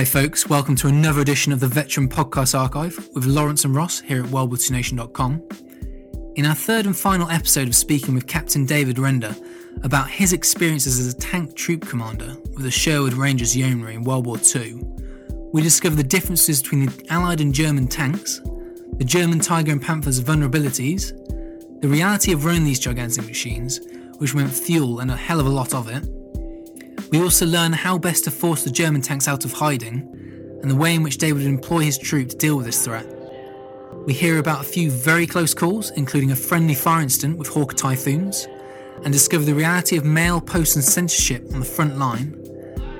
Hi, folks. Welcome to another edition of the Veteran Podcast Archive with Lawrence and Ross here at WorldWar2Nation.com. In our third and final episode of speaking with Captain David Render about his experiences as a tank troop commander with the Sherwood Rangers Yeomanry in World War II, we discover the differences between the Allied and German tanks, the German Tiger and Panther's vulnerabilities, the reality of running these gigantic machines, which meant fuel and a hell of a lot of it. We also learn how best to force the German tanks out of hiding, and the way in which David would employ his troop to deal with this threat. We hear about a few very close calls, including a friendly fire incident with Hawker Typhoons, and discover the reality of mail, post, and censorship on the front line,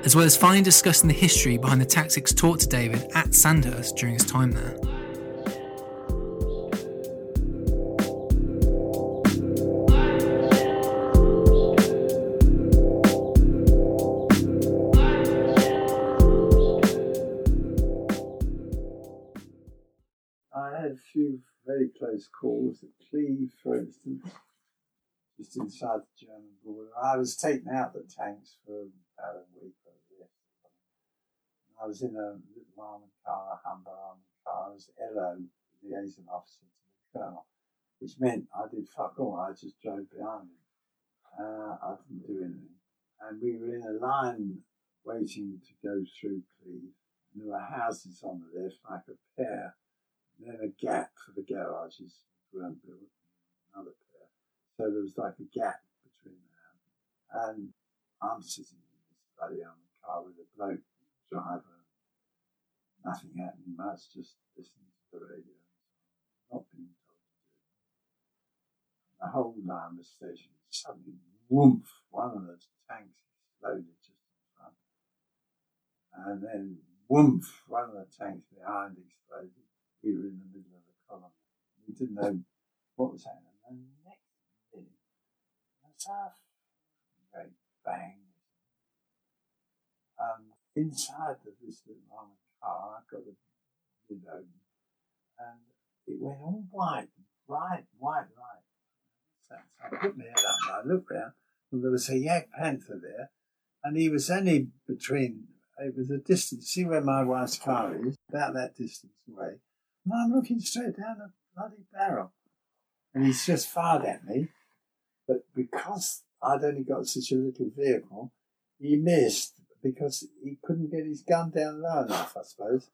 as well as finally discussing the history behind the tactics taught to David at Sandhurst during his time there. Close calls at Cleve, for instance, just inside the German border. I was taken out the tanks for about a week or this. I was in a little armoured car, a Humber armoured car. I was LO, liaison officer to the colonel, which meant I did fuck all. I just drove behind him. Uh, I didn't do anything. And we were in a line waiting to go through Cleve. And there were houses on the left, like a pair then a gap for the garages weren't built, another pair. So there was like a gap between them. And I'm sitting in this bloody armored car with a bloke driver, nothing happening much, just listening to the radio, not being told to. The whole station suddenly, whoomph, one of those tanks exploded just in front. And then, whoomph, one of the tanks behind exploded we were in the middle of the column. We didn't know what was happening. And the next minute, that's a great bang. Um, inside of this little armored car, I got the open, and it went all white, bright white light. So I put my head up and I looked round, and there was a Jagdpanther there, and he was only between, it was a distance, see where my wife's car is, about that distance away. And I'm looking straight down the bloody barrel. And he's just fired at me. But because I'd only got such a little vehicle, he missed because he couldn't get his gun down low enough, I suppose.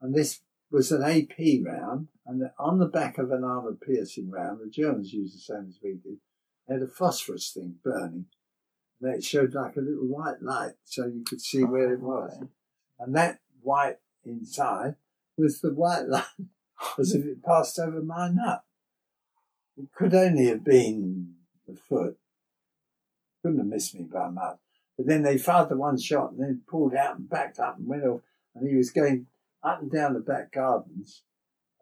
And this was an AP round, and on the back of an armoured piercing round, the Germans used the same as we did, they had a phosphorus thing burning. And it showed like a little white light so you could see where it was. And that white inside was the white line as if it passed over my nut. It could only have been the foot. Couldn't have missed me by much. But then they fired the one shot and then pulled out and backed up and went off. And he was going up and down the back gardens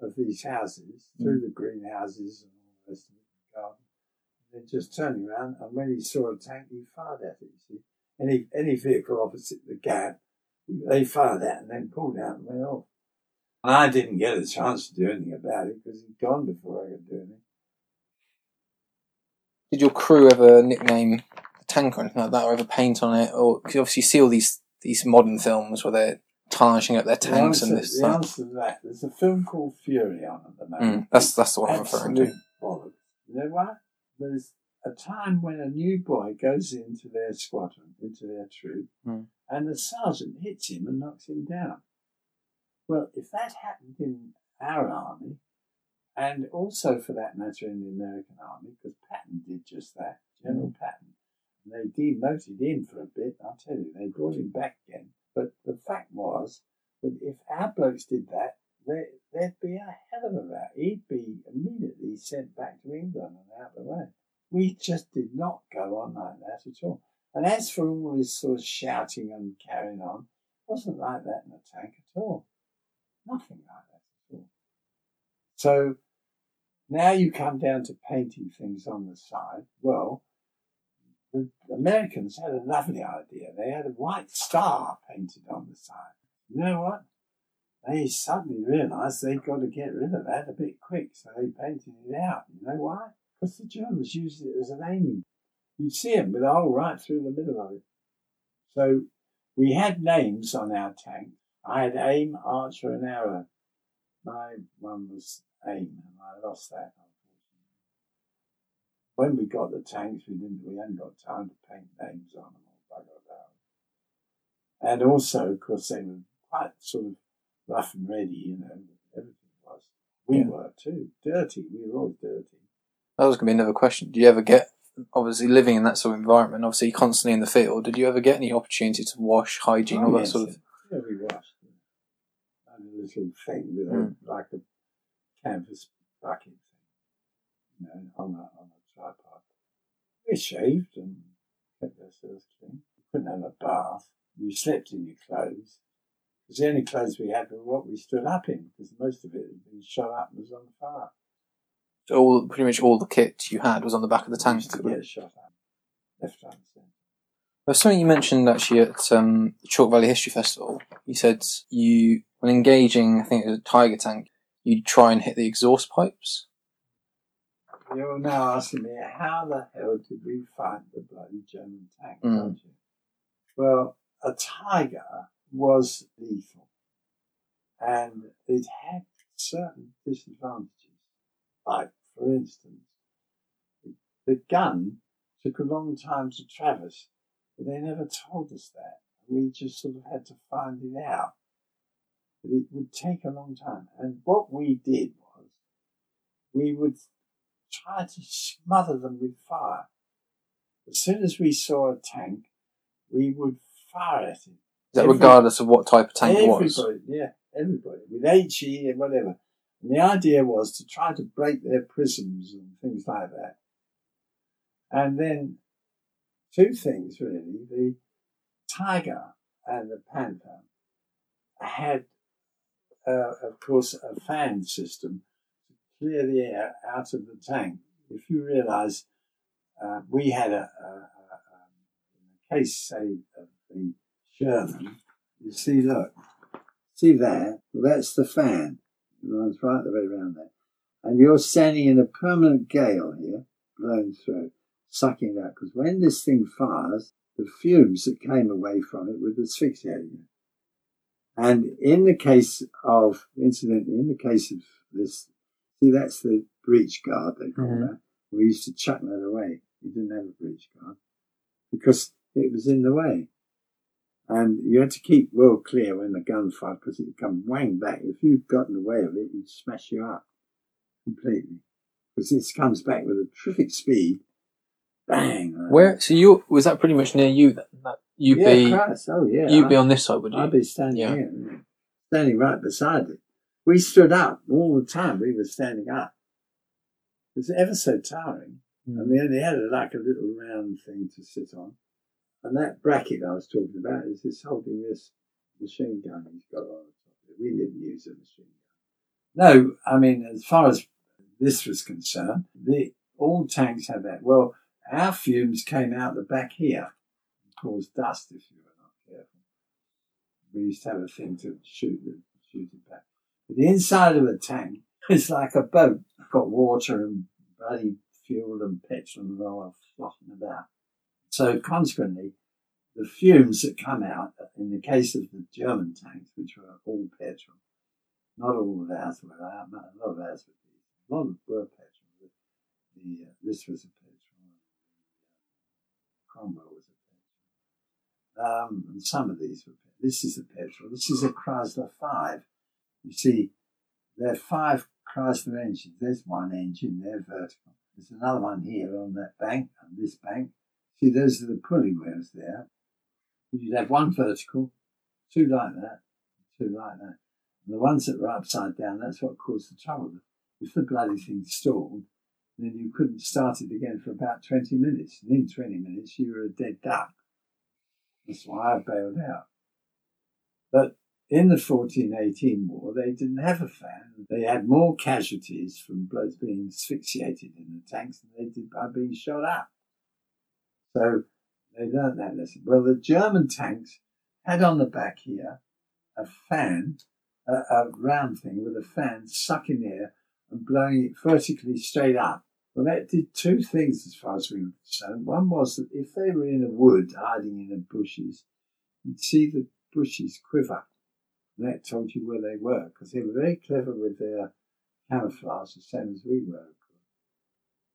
of these houses, mm. through the greenhouses and all the rest of the garden. And then just turning around, and when he saw a tank, he fired at it. See, any any vehicle opposite the gap, they fired at and then pulled out and went off. And I didn't get a chance to do anything about it because he'd gone before I could do anything. Did your crew ever nickname the tank or anything like that, or ever paint on it? Or because obviously you see all these these modern films where they're tarnishing up their tanks the answer, and this. The that. answer to that, there's a film called Fury on at the moment. Mm, that's that's the one I'm referring to. Bollocks. You know what? There's a time when a new boy goes into their squadron, into their troop, Mm. and the sergeant hits him and knocks him down. Well, if that happened in our army, and also for that matter in the American army, because Patton did just that, General mm. Patton, and they demoted him for a bit, I'll tell you, they brought him back again. But the fact was that if our blokes did that, there, there'd be a hell of a row. He'd be immediately sent back to England and out of the way. We just did not go on like that at all. And as for all this sort of shouting and carrying on, it wasn't like that in the tank at all. Nothing like that at all. So now you come down to painting things on the side. Well, the Americans had a lovely idea. They had a white star painted on the side. You know what? They suddenly realised they'd got to get rid of that a bit quick, so they painted it out. You know why? Because the Germans used it as an aiming. You'd see them with a hole right through the middle of it. So we had names on our tank. I had aim, archer, and arrow. My one was aim, and I lost that. When we got the tanks, we didn't. We hadn't got time to paint names on them or bugger about. And also, of course, they were quite sort of rough and ready. You know, everything was. We Yeah. were too dirty. We were all dirty. That was going to be another question. Do you ever get, obviously living in that sort of environment, obviously constantly in the field, did you ever get any opportunity to wash, hygiene, oh, all that Oh, yes, sort of? Yeah, we washed. yeah. And a little thing with Mm. a, like a canvas bucket thing, you know, on a, on a tripod. We shaved and kept ourselves clean. We couldn't have a bath. You slept in your clothes. Because the only clothes we had were what we stood up in, because most of it had been shot up and was on fire. So all, pretty much all the kit you had was on the back of the tank. to shot up, left, right, and centre. There's something you mentioned actually at um, the Chalk Valley History Festival. You said you, when engaging, I think it was a tiger tank, you'd try and hit the exhaust pipes. You're now asking me how the hell did we find the bloody German tank, Mm. Well, a tiger was lethal, and it had certain disadvantages. Like, for instance, the gun took a long time to traverse, but they never told us that. We just sort of had to find it out. But it would take a long time. And what we did was, we would try to smother them with fire. As soon as we saw a tank, we would fire at it. Is that regardless of what type of tank it was? yeah, everybody, with HE and whatever. And the idea was to try to break their prisms and things like that. And then two things really. The tiger and the panther had, uh, of course, a fan system to clear the air out of the tank. If you realise, uh, we had a, a, a, the case, say, of the Sherman, you see, look, see there, well, that's the fan. It runs right the way around there. And you're standing in a permanent gale here, blowing through, sucking it out. Because when this thing fires, the fumes that came away from it would asphyxiate you. And in the case of, incidentally, in the case of this, see, that's the breech guard, they call Mhm. that. We used to chuck that away. We didn't have a breech guard because it was in the way. And you had to keep well clear when the gun fired because it'd come wang back. If you got in the way of it, it'd smash you up completely. Because this comes back with a terrific speed. Bang! like Where? So you was that pretty much near you then? That you'd yeah, be Christ, oh yeah. you'd I- be on this side, would you? I'd be standing Yeah. here, standing right beside it. We stood up all the time. We were standing up. It was ever so tiring. Mm. And we only had like a little round thing to sit on. And that bracket I was talking about is this holding this machine gun he's got on the of it. We didn't use a machine gun. No, I mean, as far as this was concerned, the all tanks had that. Well, our fumes came out the back here and caused dust if you were not careful. We used to have a thing to shoot it, shoot it back. But the inside of a tank is like a boat. Got water and bloody fuel and petrol and oil floating about. So consequently, the fumes that come out, in the case of the German tanks, which were all petrol, not all of ours were, a lot of ours were, a lot of were petrol. The, uh, this was a. Cromwell was a petrol. Um, and some of these were, this is a petrol. This is a Chrysler 5. You see, there are five Chrysler engines. There's one engine there, vertical. There's another one here on that bank, on this bank. See, those are the pulley wheels there. You'd have one vertical, two like that, two like that. And the ones that were upside down, that's what caused the trouble. If the bloody thing stalled, then you couldn't start it again for about 20 minutes. And in 20 minutes, you were a dead duck. That's why I bailed out. But in the 1418 war, they didn't have a fan. They had more casualties from blokes being asphyxiated in the tanks than they did by being shot up. So they learned that lesson. Well, the German tanks had on the back here a fan, a, a round thing with a fan sucking air and blowing it vertically straight up. Well, that did two things as far as we were concerned. One was that if they were in a wood hiding in the bushes, you'd see the bushes quiver And that told you where they were because they were very clever with their camouflage, the same as we were.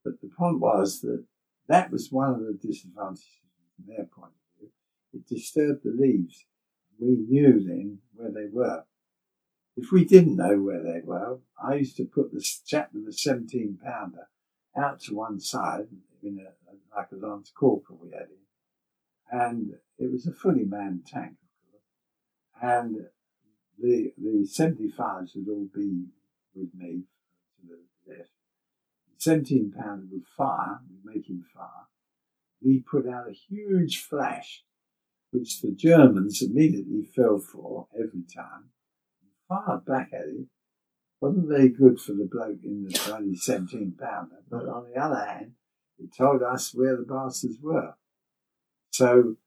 But the point was that that was one of the disadvantages from their point of view. It disturbed the leaves. We knew then where they were. If we didn't know where they were, I used to put the chap with the 17 pounder out to one side in a, like a Lance Corporal we had in. And it was a fully manned tank, of course. And the, the 75s would all be with me to the left. 17 pounder would fire, him fire. He put out a huge flash, which the Germans immediately fell for every time, fired back at it. Wasn't very good for the bloke in the bloody 17 pounder, but on the other hand, it told us where the bastards were. So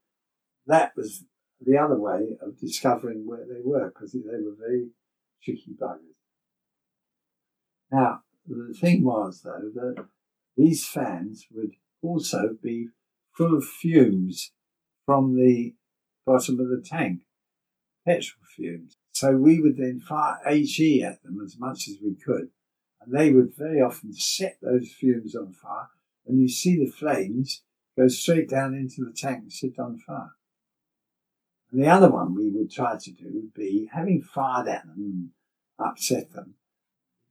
that was the other way of discovering where they were, because they were very tricky buggers. Now, the thing was, though, that these fans would also be full of fumes from the bottom of the tank, petrol fumes. So we would then fire HE at them as much as we could, and they would very often set those fumes on fire, and you see the flames go straight down into the tank and sit on fire. And the other one we would try to do would be having fired at them and upset them,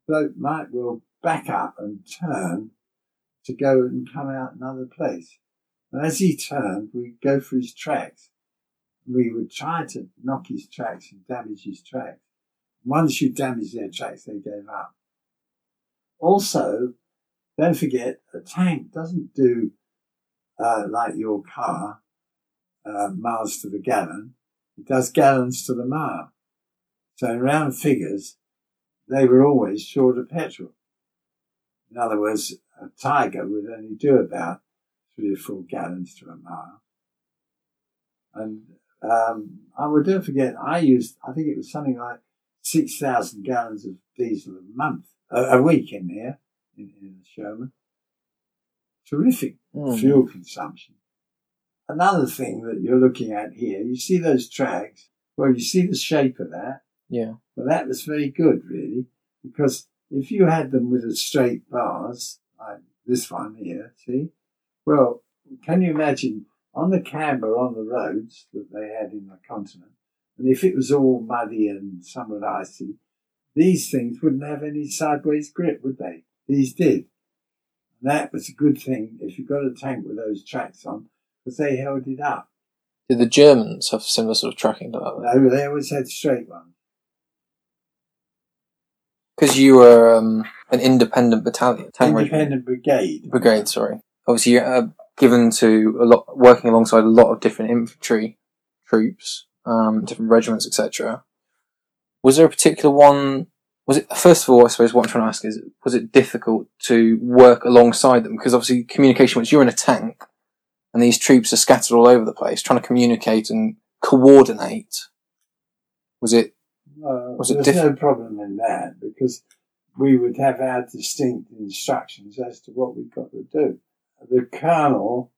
bloke might well back up and turn to go and come out another place. And as he turned, we'd go for his tracks. We would try to knock his tracks and damage his tracks. Once you damage their tracks, they gave up. Also, don't forget, a tank doesn't do uh, like your car, uh, miles to the gallon. It does gallons to the mile. So in round figures, they were always short of petrol. In other words, a Tiger would only do about three or four gallons to a mile. And um, I would don't forget, I used, I think it was something like 6,000 gallons of diesel a month, a, a week in here, in, in the Sherman. Terrific Mm. fuel consumption. Another thing that you're looking at here, you see those tracks? Well, you see the shape of that? Yeah. Well, that was very good, really, because if you had them with a straight bars, like this one here, see? Well, can you imagine on the camber on the roads that they had in the continent, and if it was all muddy and somewhat icy, these things wouldn't have any sideways grip, would they? These did. And that was a good thing if you got a tank with those tracks on, because they held it up. Did the Germans have similar sort of tracking to that? No, they always had straight ones. Because you were um, an independent battalion, regiment, Independent brigade. brigade. Sorry. Obviously, you're uh, given to a lot, working alongside a lot of different infantry troops, um, different regiments, etc. Was there a particular one? Was it first of all? I suppose what I'm trying to ask is, was it difficult to work alongside them? Because obviously, communication. Once you're in a tank, and these troops are scattered all over the place, trying to communicate and coordinate. Was it No, Was it there's diff- no problem in that because we would have our distinct instructions as to what we've got to do. The colonel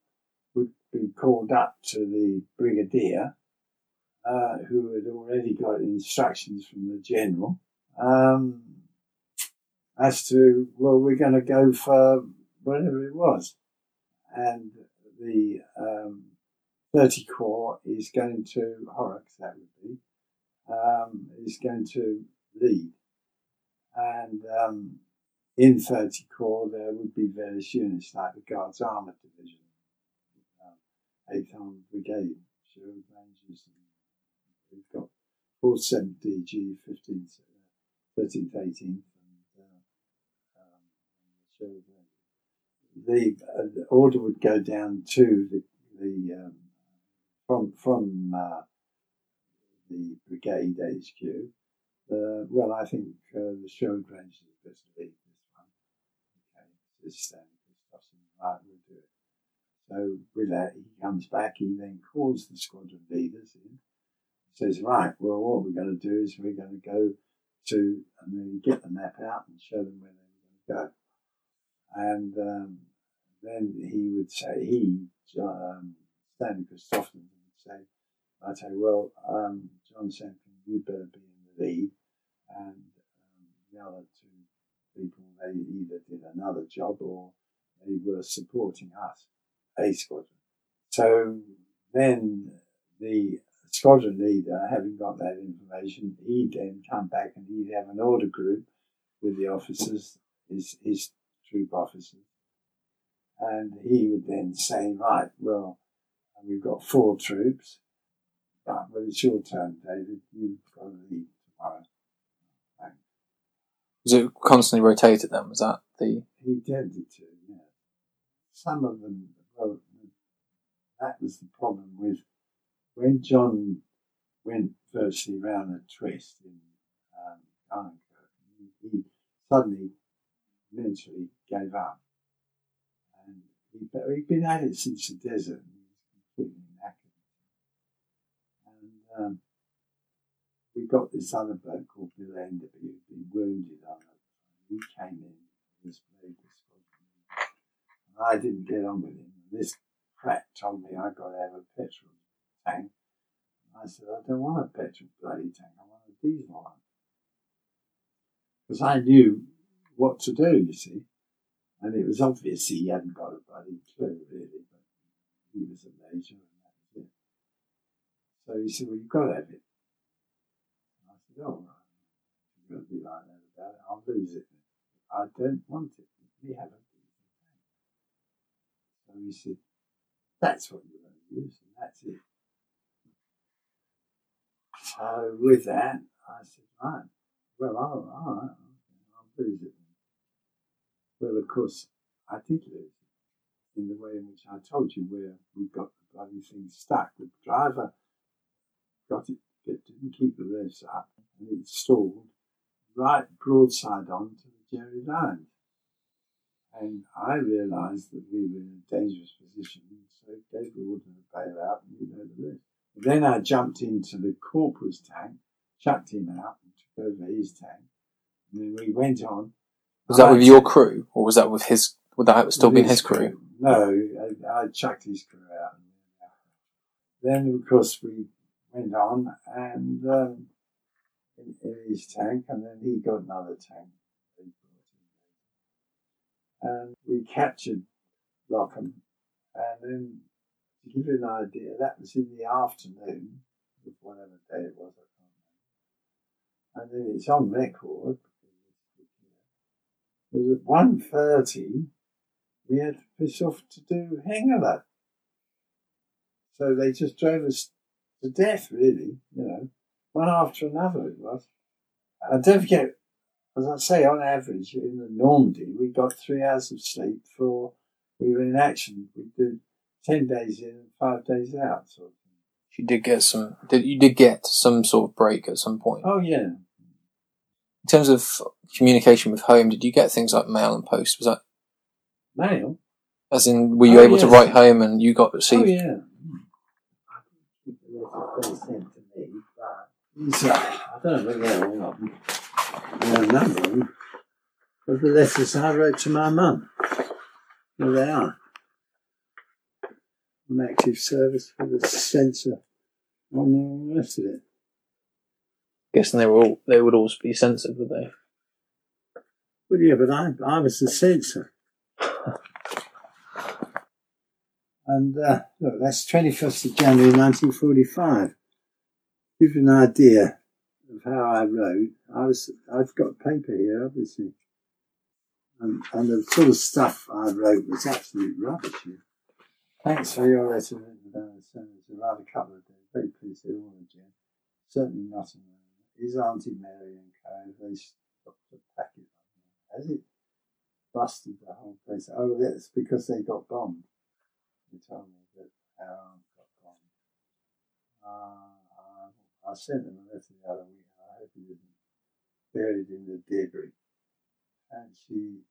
would be called up to the brigadier, uh, who had already got instructions from the general, um, as to, well, we're going to go for whatever it was. And the um, 30 Corps is going to, Horrocks, that would be, um, is going to lead. And um, in 30 Corps, there would be various units like the Guards Armoured Division, um, 8th Armoured Brigade, Sherwood Rangers, we've got 4th 7th DG, 15th, uh, 13th, 18th, and uh, um, Rangers. The, uh, the order would go down to the, the um, from from uh, the brigade HQ. Uh, well, I think uh, the Sherwood Rangers is best to lead this one. Okay, just stand stuff's in the right, we'll do it. So with that, he comes back. He then calls the squadron leaders in. Says, right, well, what we're going to do is we're going to go to, and then get the map out and show them where they're going to go. And um, then he would say, he, um, Stanley Christopherson, would say, I'd say, well, um, John Semken, you better be in the lead, and um, the other two people they either did another job or they were supporting us, A squadron. So then the squadron leader, having got that information, he'd then come back and he'd have an order group with the officers, his, his troop officers. And he would then say, right, well, we've got four troops, but well, it's your turn, David. You've got to lead tomorrow. Was it constantly rotated then? Was that the. He tended to, yeah. Some of them, that was the problem with when John went virtually round a twist in um, he, suddenly mentally gave up. And he, he'd been at it since the desert. And um, we got this other bloke called Bill Enderby who'd been wounded on it. He came in, he was played this and I didn't get on with him. And this Pratt told me I got to have a petrol tank. And I said, I don't want a petrol bloody tank, I want a diesel one. Because I knew what to do, you see. And it was obvious he hadn't got a bloody clue, really, but he was a major and that was it. So he said, Well, you've got to have it. Oh, you're going to be like that about it, I'll lose it. I don't want it. We have a. So he said, that's what you're going to use, and that's it. So with that, I said, right, well, all right, I'll lose it. Well, of course, I did lose it in the way in which I told you, where we got the bloody thing stuck. The driver got it, it didn't keep the revs up, and it stalled right broadside on to the Jerry Lines. And I realised that we were in a dangerous position, so gave the order to bail out, and you know the rest. Then I jumped into the corporal's tank, chucked him out, and took over his tank. And then we went on. Was that with your crew? Or was that with his. Would that still be his crew? No, I, I chucked his crew out. Then, of course, we went on and um, in, in his tank, and then he got another tank. And we captured Lochem, and then to give you an idea, that was in the afternoon of whatever day it was, I. And then it's on record. It was at 1.30 we had to push off to do Hengelo. So they just drove us to death, really, you know, one after another it was. And don't forget, as I say, on average in the Normandy, we got three hours of sleep for, we were in action. We did 10 days in and five days out. Sort of. You did get some. Did you did get some sort of break at some point? Oh, yeah. In terms of communication with home, did you get things like mail and post? Was that Mail? as in? Were you Oh, able to write home and you got received? Oh, yeah. I think the letters they sent to me, but these are, I don't know whether they're all of them. There are a number of them. Of the letters I wrote to my mum. There they are. On active service for the censor and all the rest of it. Guessing they were all. They would all be censored, would they? Well, yeah, but I, I was the censor. And uh, look, that's 21st of January 1945. Give you an idea of how I wrote. I was, I've got paper here, obviously. And, and the sort of stuff I wrote was absolute rubbish. here. Thanks for your letter. written down the. A rather couple of days. Very pleased to hear all you. Certainly not in His Auntie Mary and Co. They stopped the packet. Has it busted the whole place? Oh, that's because they got bombed. They told me that our aunt got bombed. Uh, I sent them a letter the other week. I hope he didn't buried in the debris. And she,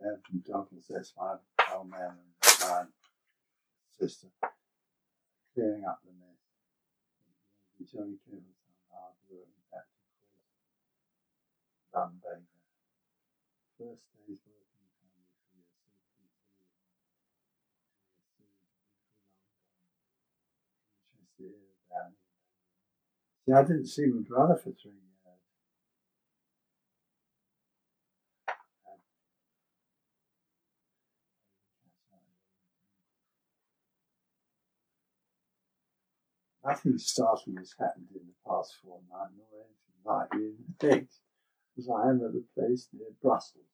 Evan Douglas, that's my old man and my sister, clearing up the mess. Be jolly careful, some hard work, back to. First day's working family for your CPT. Interested about it. See, I didn't see my brother for three years. Nothing startling has happened in the past fortnight, nor anything the next, as I am at the place near Brussels.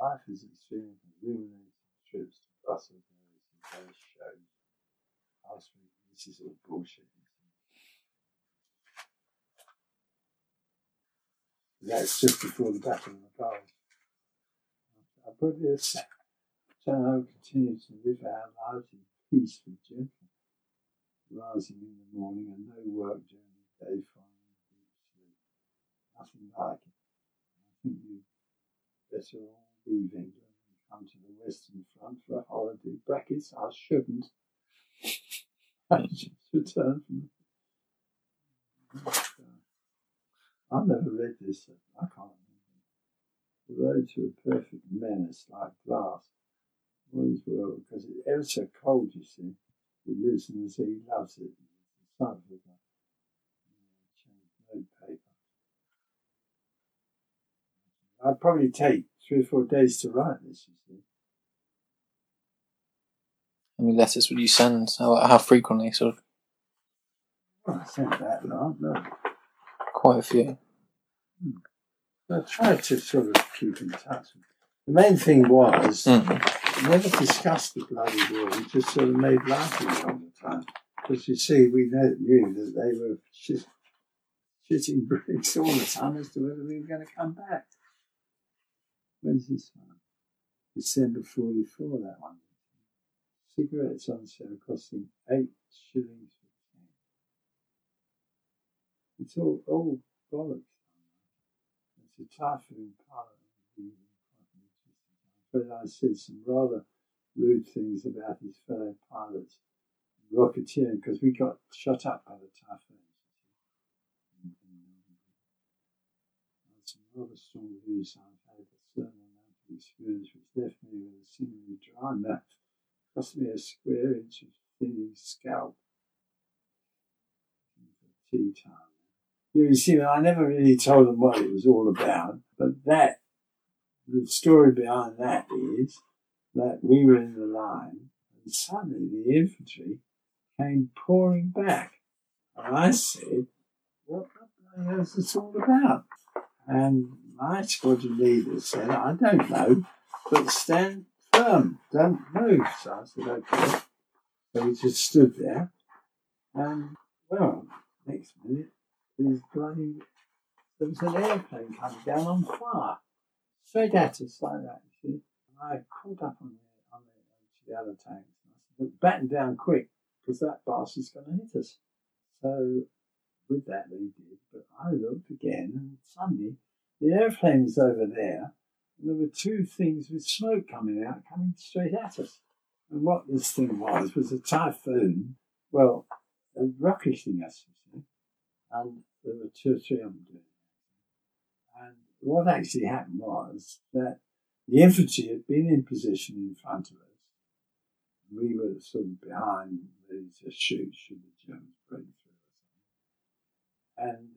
Life is extremely illuminating trips to Brussels and those shows. This is all bullshit. That's just before the Battle of the Bulge. I put this somehow continue to live our lives in peace with gentleness rising in the morning and no work during the day, finding deep sleep. Nothing like it. I think you better all leave England and come to the Western Front for a holiday. Brackets, I shouldn't. I just returned from. I've never read this. I can't remember. The road to a perfect menace like glass. Always will, because it's ever so cold, you see He lives in the sea he loves it. The son of a note paper. I'd probably take three or four days to write this, you see. How many letters would you send? How, how frequently, sort of? Well, I sent that long, no. Quite a few. I tried to sort of keep in touch. The main thing was, Mm. never discussed the bloody war. We just sort of made laugh at all the time. Because you see, we knew that they were shit, shitting bricks all the time as to whether we were going to come back. When's this one? December 44, that one. Cigarettes on sale costing eight shillings It's all, all bollocks. It's a typhoon pilot. But I said some rather rude things about his fellow pilots, rocketeering, because we got shut up by the typhoon. Some rather strong views I've had a certain amount of experience which left me with a seemingly dry mouth, cost me a square inch of thinning scalp. Tea time. You see, I never really told them what it was all about, but that the story behind that is that we were in the line and suddenly the infantry came pouring back. And I said, What the hell is this all about? And my squadron leader said, I don't know, but stand firm, don't move. So I said, Okay. So we just stood there. And, well, next minute, bloody, there was an airplane coming down on fire straight at us like that, you see. And I caught up on the, on the, the other tanks. And I said, Look, batten down quick, because that bastard's going to hit us. So with that they did, but I looked again and suddenly the airplane was over there and there were two things with smoke coming out, coming straight at us. And what this thing was, was a typhoon, well, rocketing us. And there were two or three of them. And what actually happened was that the infantry had been in position in front of us. We were sort of behind, ready to shoot should the Germans break through. And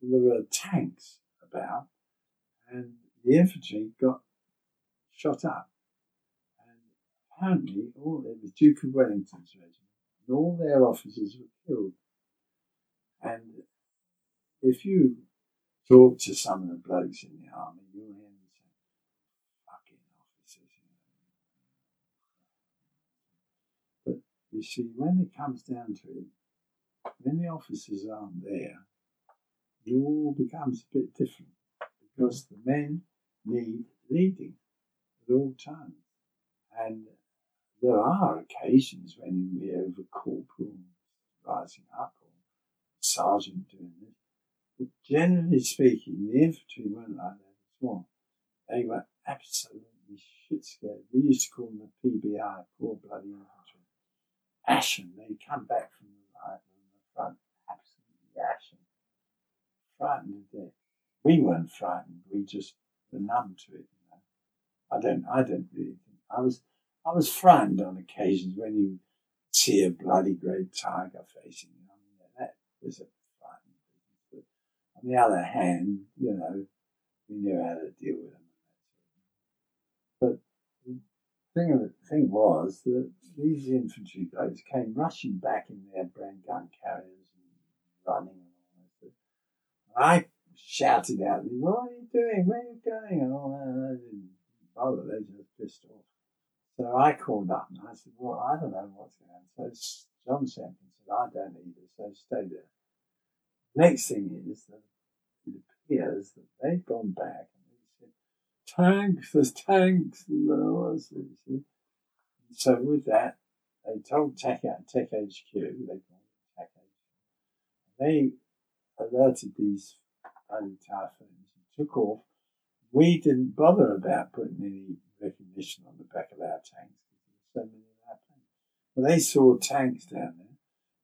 there were tanks about, and the infantry got shot up. And apparently, all was Duke of Wellington's regiment, and all their officers were killed. And if you talk to some of the blokes in the army, you'll hear them say, fucking officers. But you see, when it comes down to it, when the officers aren't there, it all becomes a bit different because the men need leading at all times. And there are occasions when you hear of a corporal rising up sergeant doing this. But generally speaking, the infantry weren't like that at all. They were absolutely shit scared. We used to call them the PBI, poor bloody infantry. Ashen. They come back from the right on the front, absolutely ashen. Frightened death. We weren't frightened. We just were numb to it. You know? I don't. I don't really think. I was. I was frightened on occasions when you see a bloody great tiger facing you. I mean, that was a On the other hand, you know, we knew how to deal with them. But the thing, of the thing was that these infantry guys came rushing back in their brand gun carriers and running and. I shouted out, What are you doing? Where are you going? And all that. They didn't bother, they just pissed off. So I called up and I said, Well, I don't know what's going on. So John Semken said, I don't either, so stay there. Next thing is that it appears that they've gone back and they said, Tanks, there's tanks. And you. So with that, they told Tech, Tac HQ, they called it Tac HQ, they alerted these bloody typhoons and took off. We didn't bother about putting any recognition on the back of our tanks because there were so many. They saw tanks down there.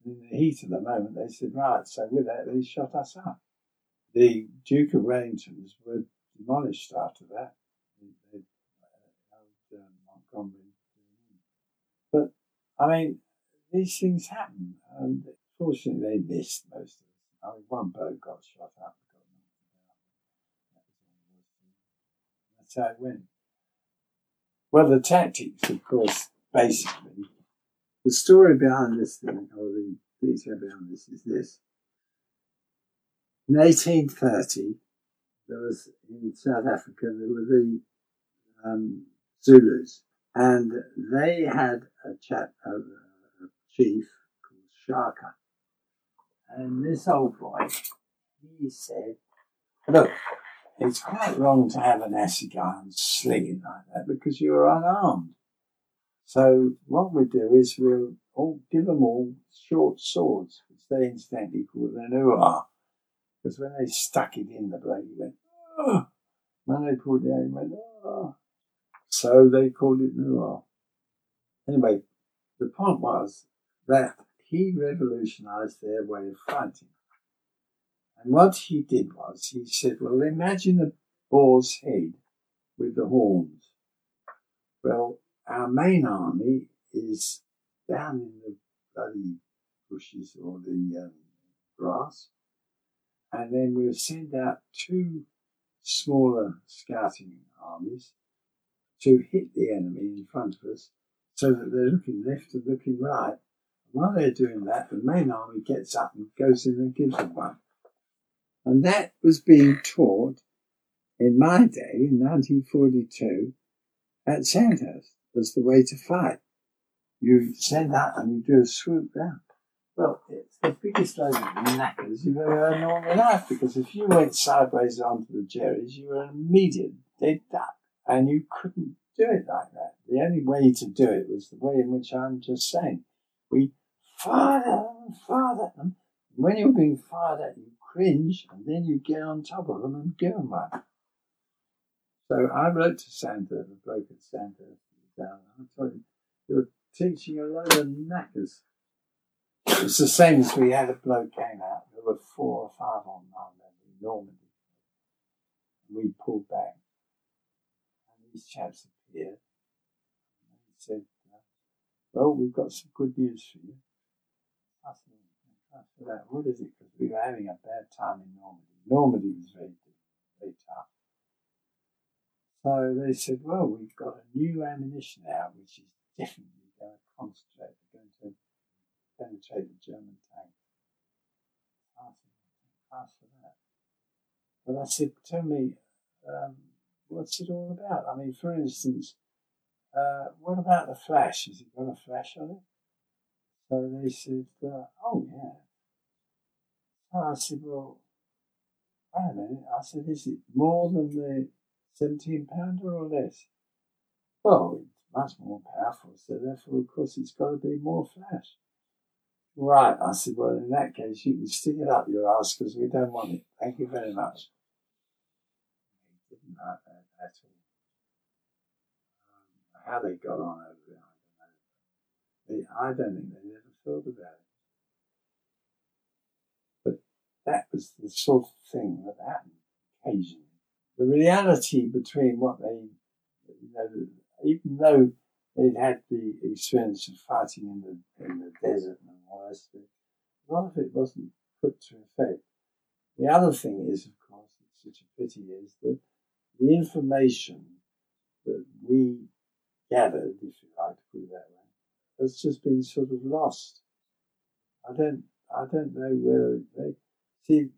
In the heat of the moment, they said, right, so with that, they shot us up. The Duke of Wellingtons were demolished after that. They, uh, Montgomery. But, I mean, these things happen. And fortunately, they missed most of it. I mean, one boat got shot up. That's how it went. Well, the tactics, of course, basically, the story behind this thing, or the detail behind this, is this. In 1830, there was in South Africa, there were the um, Zulus, and they had a a, a chief called Shaka. And this old boy, he said, Look, it's quite wrong to have an assegai slinging like that because you're unarmed. So what we do is we'll all give them all short swords, which they incidentally call an uar. Because when they stuck it in the blade, he went, oh. When they pulled it out, he went, oh. So they called it uar. Anyway, the point was that he revolutionized their way of fighting. And what he did was he said, Well, imagine a boar's head with the horns. Well, our main army is down in the bloody bushes or the um, grass, and then we'll send out two smaller scouting armies to hit the enemy in front of us so that they're looking left and looking right. While they're doing that, the main army gets up and goes in and gives them one. And that was being taught in my day, in 1942, at Sandhurst as the way to fight. You send out and you do a swoop down. Well, it's the biggest load of knackers you've ever heard in all your life because if you went sideways onto the Jerry's, you were an immediate dead duck and you couldn't do it like that. The only way to do it was the way in which I'm just saying. We fired at them, fired at them. When you're being fired at, you cringe and then you get on top of them and give them one. So I wrote to Santa, the bloke at Santa, down. I told him, you're teaching a load of knackers. It's the same as we had a bloke came out. There were four or five on in Normandy. We pulled back. And these chaps appeared. And he said, uh, well, we've got some good news for you. I said, that, what is it? Because we were having a bad time in Normandy. Normandy was very, very tough. So they said, well, we've got a new ammunition out, which is definitely going to concentrate, going to penetrate the German tank. I ask for that. But I said, tell me, um, what's it all about? I mean, for instance, uh, what about the flash? Is it got a flash on it? So they said, uh, oh, yeah. I said, well, wait a minute. I said, is it more than the 17 pounder or less? Well, it's much more powerful, so therefore, of course, it's got to be more flash. Right, I said, well, in that case, you can stick it up your ass because we don't want it. Thank you very much. He didn't like that at all. Um, how they got on over it, I don't know. They, I don't think they ever thought about it. But that was the sort of thing that happened occasionally the reality between what they, you know, even though they'd had the experience of fighting in the in the desert and all that, a lot of it wasn't put to effect. the other thing is, of course, it's such a pity, is that the information that we gathered, if you like to put it that way, has just been sort of lost. I don't, I don't know whether they see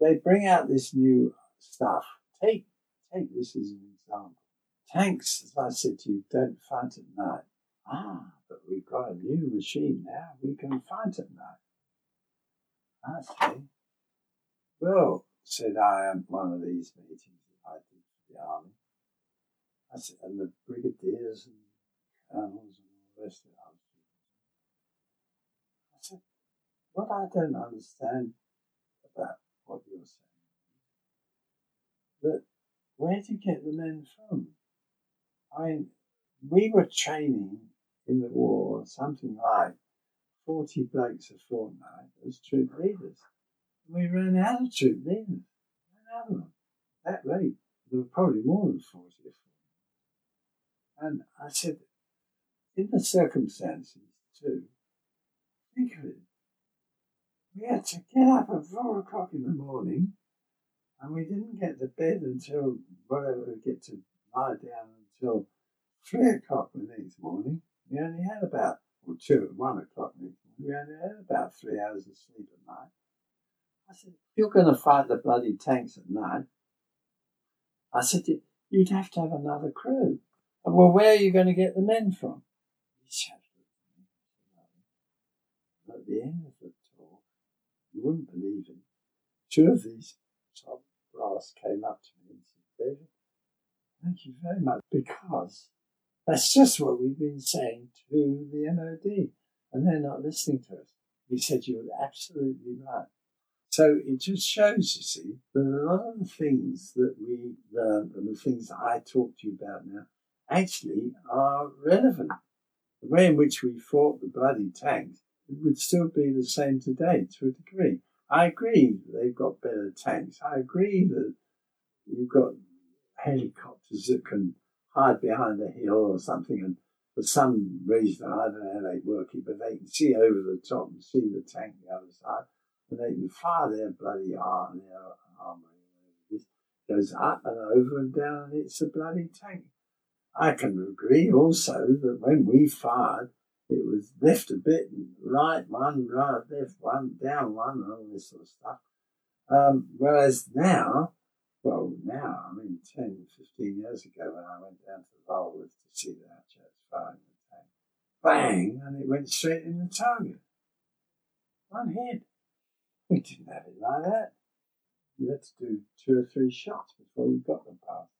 they bring out this new stuff. Take, take this as an example. Tanks, as I said to you, don't fight at night. Ah, but we've got a new machine now. We can fight at night. I see. Well, said I at one of these meetings that I did for the army. I said, and the brigadiers and colonels and all the rest of it. I said, what I don't understand about what you're saying, that where do you get the men from? I mean, we were training in the war something like 40 blokes a fortnight as troop leaders. We ran out of troop leaders. Ran out of them. That rate, there were probably more than 40 a fortnight. And I said, in the circumstances too, think of it. We had to get up at four o'clock in the morning and we didn't get to bed until whatever we get to lie down until three o'clock the next morning. We only had about or two at one o'clock next morning. We only had about three hours of sleep at night. I said, you're going to fight the bloody tanks at night, I said, you'd have to have another crew. And well, where are you going to get the men from? He said, at the end of the talk, you wouldn't believe it. Two of these came up to me and said, David, thank you very much because that's just what we've been saying to the MOD, and they're not listening to us. He said, You're absolutely right. So it just shows, you see, that a lot of the things that we learned and the things that I talk to you about now actually are relevant. The way in which we fought the bloody tanks would still be the same today to a degree. I agree they've got better tanks. I agree that you've got helicopters that can hide behind a hill or something, and for some reason, I don't know how they work it, but they can see over the top and see the tank the other side, and they can fire their bloody arm, their armour, it goes up and over and down, and it's a bloody tank. I can agree also that when we fired, it was left a bit, right one, right, left one, down one, and all this sort of stuff. Um, whereas now, well, now, I mean, 10, 15 years ago when I went down to Lulworth to see the firing the tank, bang, and it went straight in the target. One hit. We didn't have it like that. You had to do two or three shots before you got them past.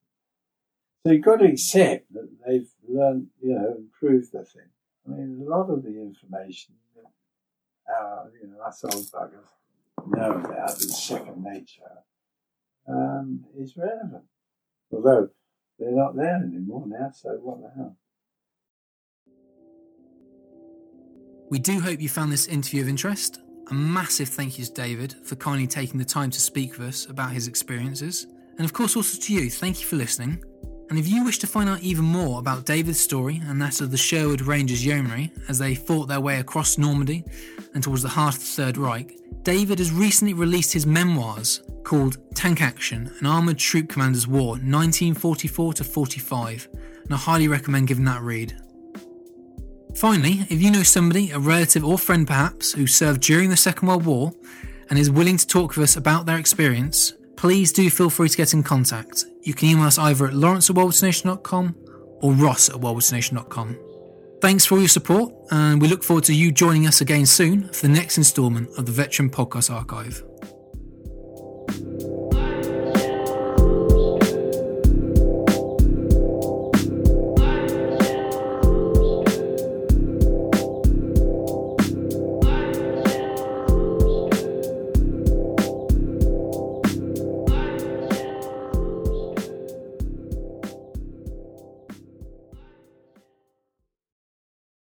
So you've got to accept that they've learned, you know, improved the thing. I mean, a lot of the information that our, you know, us old buggers know about is second nature um, is relevant. Although they're not there anymore now, so what the hell? We do hope you found this interview of interest. A massive thank you to David for kindly taking the time to speak with us about his experiences. And of course, also to you, thank you for listening. And if you wish to find out even more about David's story and that of the Sherwood Rangers Yeomanry as they fought their way across Normandy and towards the heart of the Third Reich, David has recently released his memoirs called Tank Action An Armoured Troop Commander's War 1944 to 45, and I highly recommend giving that a read. Finally, if you know somebody, a relative or friend perhaps, who served during the Second World War and is willing to talk with us about their experience, please do feel free to get in contact. You can email us either at lawrence at or ross at. Thanks for all your support, and we look forward to you joining us again soon for the next instalment of the Veteran Podcast Archive.